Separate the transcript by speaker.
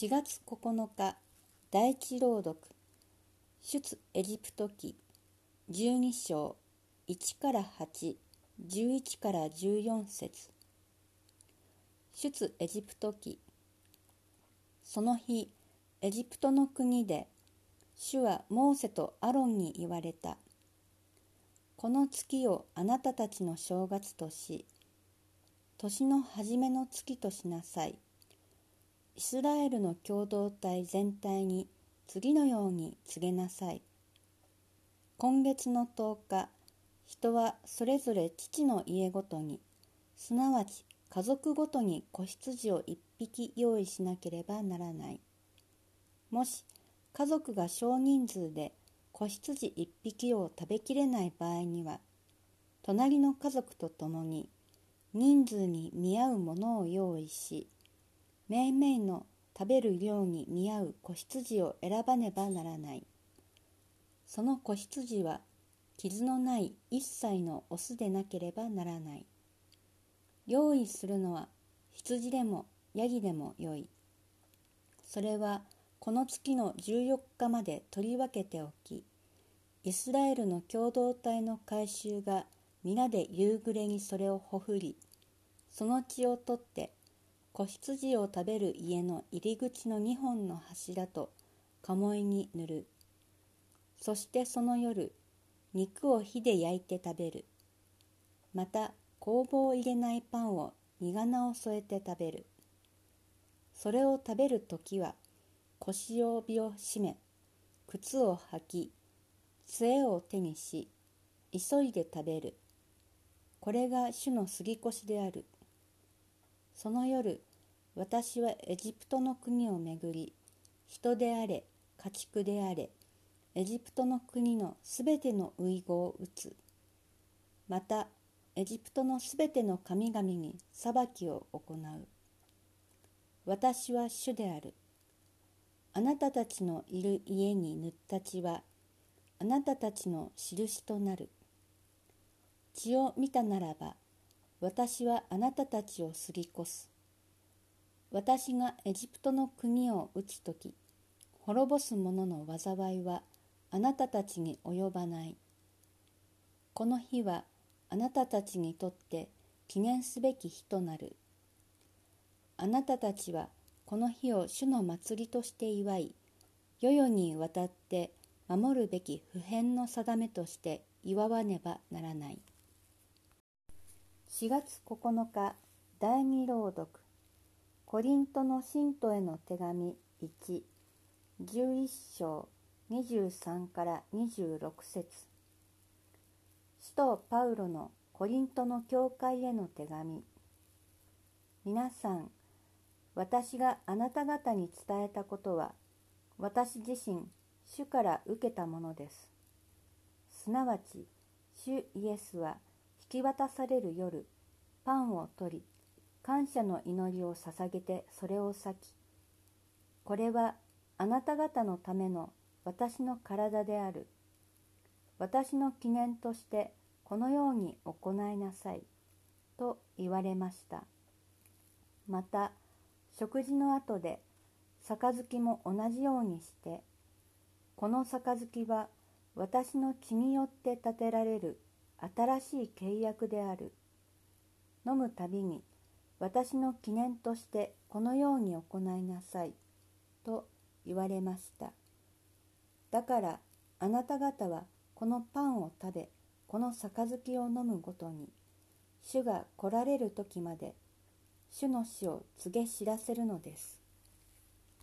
Speaker 1: 4月9日第一朗読。出エジプト記。12章1から811から14節。出エジプト記。その日エジプトの国で主はモーセとアロンに言われた。この月をあなたたちの正月とし年の初めの月としなさい。イスラエルの共同体全体に次のように告げなさい。今月の10日、人はそれぞれ父の家ごとに、すなわち家族ごとに子羊を1匹用意しなければならない。もし家族が少人数で子羊1匹を食べきれない場合には、隣の家族と共に人数に見合うものを用意し、めいめいの食べる量に見合う子羊を選ばねばならない。その子羊は傷のない一切のオスでなければならない。用意するのは羊でもヤギでもよい。それはこの月の14日まで取り分けておき、イスラエルの共同体の改宗が皆で夕暮れにそれをほふり、その血を取って子羊を食べる家の入り口の2本の柱と鴨居に塗る。そしてその夜、肉を火で焼いて食べる。また、工房を入れないパンを苦菜を添えて食べる。それを食べるときは、腰帯を締め、靴を履き、杖を手にし、急いで食べる。これが主の杉越である。その夜、私はエジプトの国を巡り、人であれ、家畜であれ、エジプトの国のすべての遺語を打つ。また、エジプトのすべての神々に裁きを行う。私は主である。あなたたちのいる家に塗った血は、あなたたちの印となる。血を見たならば、私はあなたたちをすり越す。私がエジプトの国を打つ時滅ぼす者の災いはあなたたちに及ばない。この日はあなたたちにとって記念すべき日となる。あなたたちはこの日を主の祭りとして祝い世々にわたって守るべき普遍の定めとして祝わねばならない。4月9日第2朗読。コリントの信徒への手紙1、11章23から26節使徒パウロのコリントの教会への手紙皆さん、私があなた方に伝えたことは、私自身、主から受けたものです。すなわち、主イエスは引き渡される夜、パンを取り、感謝の祈りを捧げてそれを裂き、これはあなた方のための私の体である。私の記念としてこのように行いなさい。と言われました。また、食事の後で、杯も同じようにして、この杯は私の血によって建てられる新しい契約である。飲むたびに私の記念としてこのように行いなさい。と言われました。だからあなた方はこのパンを食べ、この杯を飲むごとに、主が来られる時まで、主の死を告げ知らせるのです。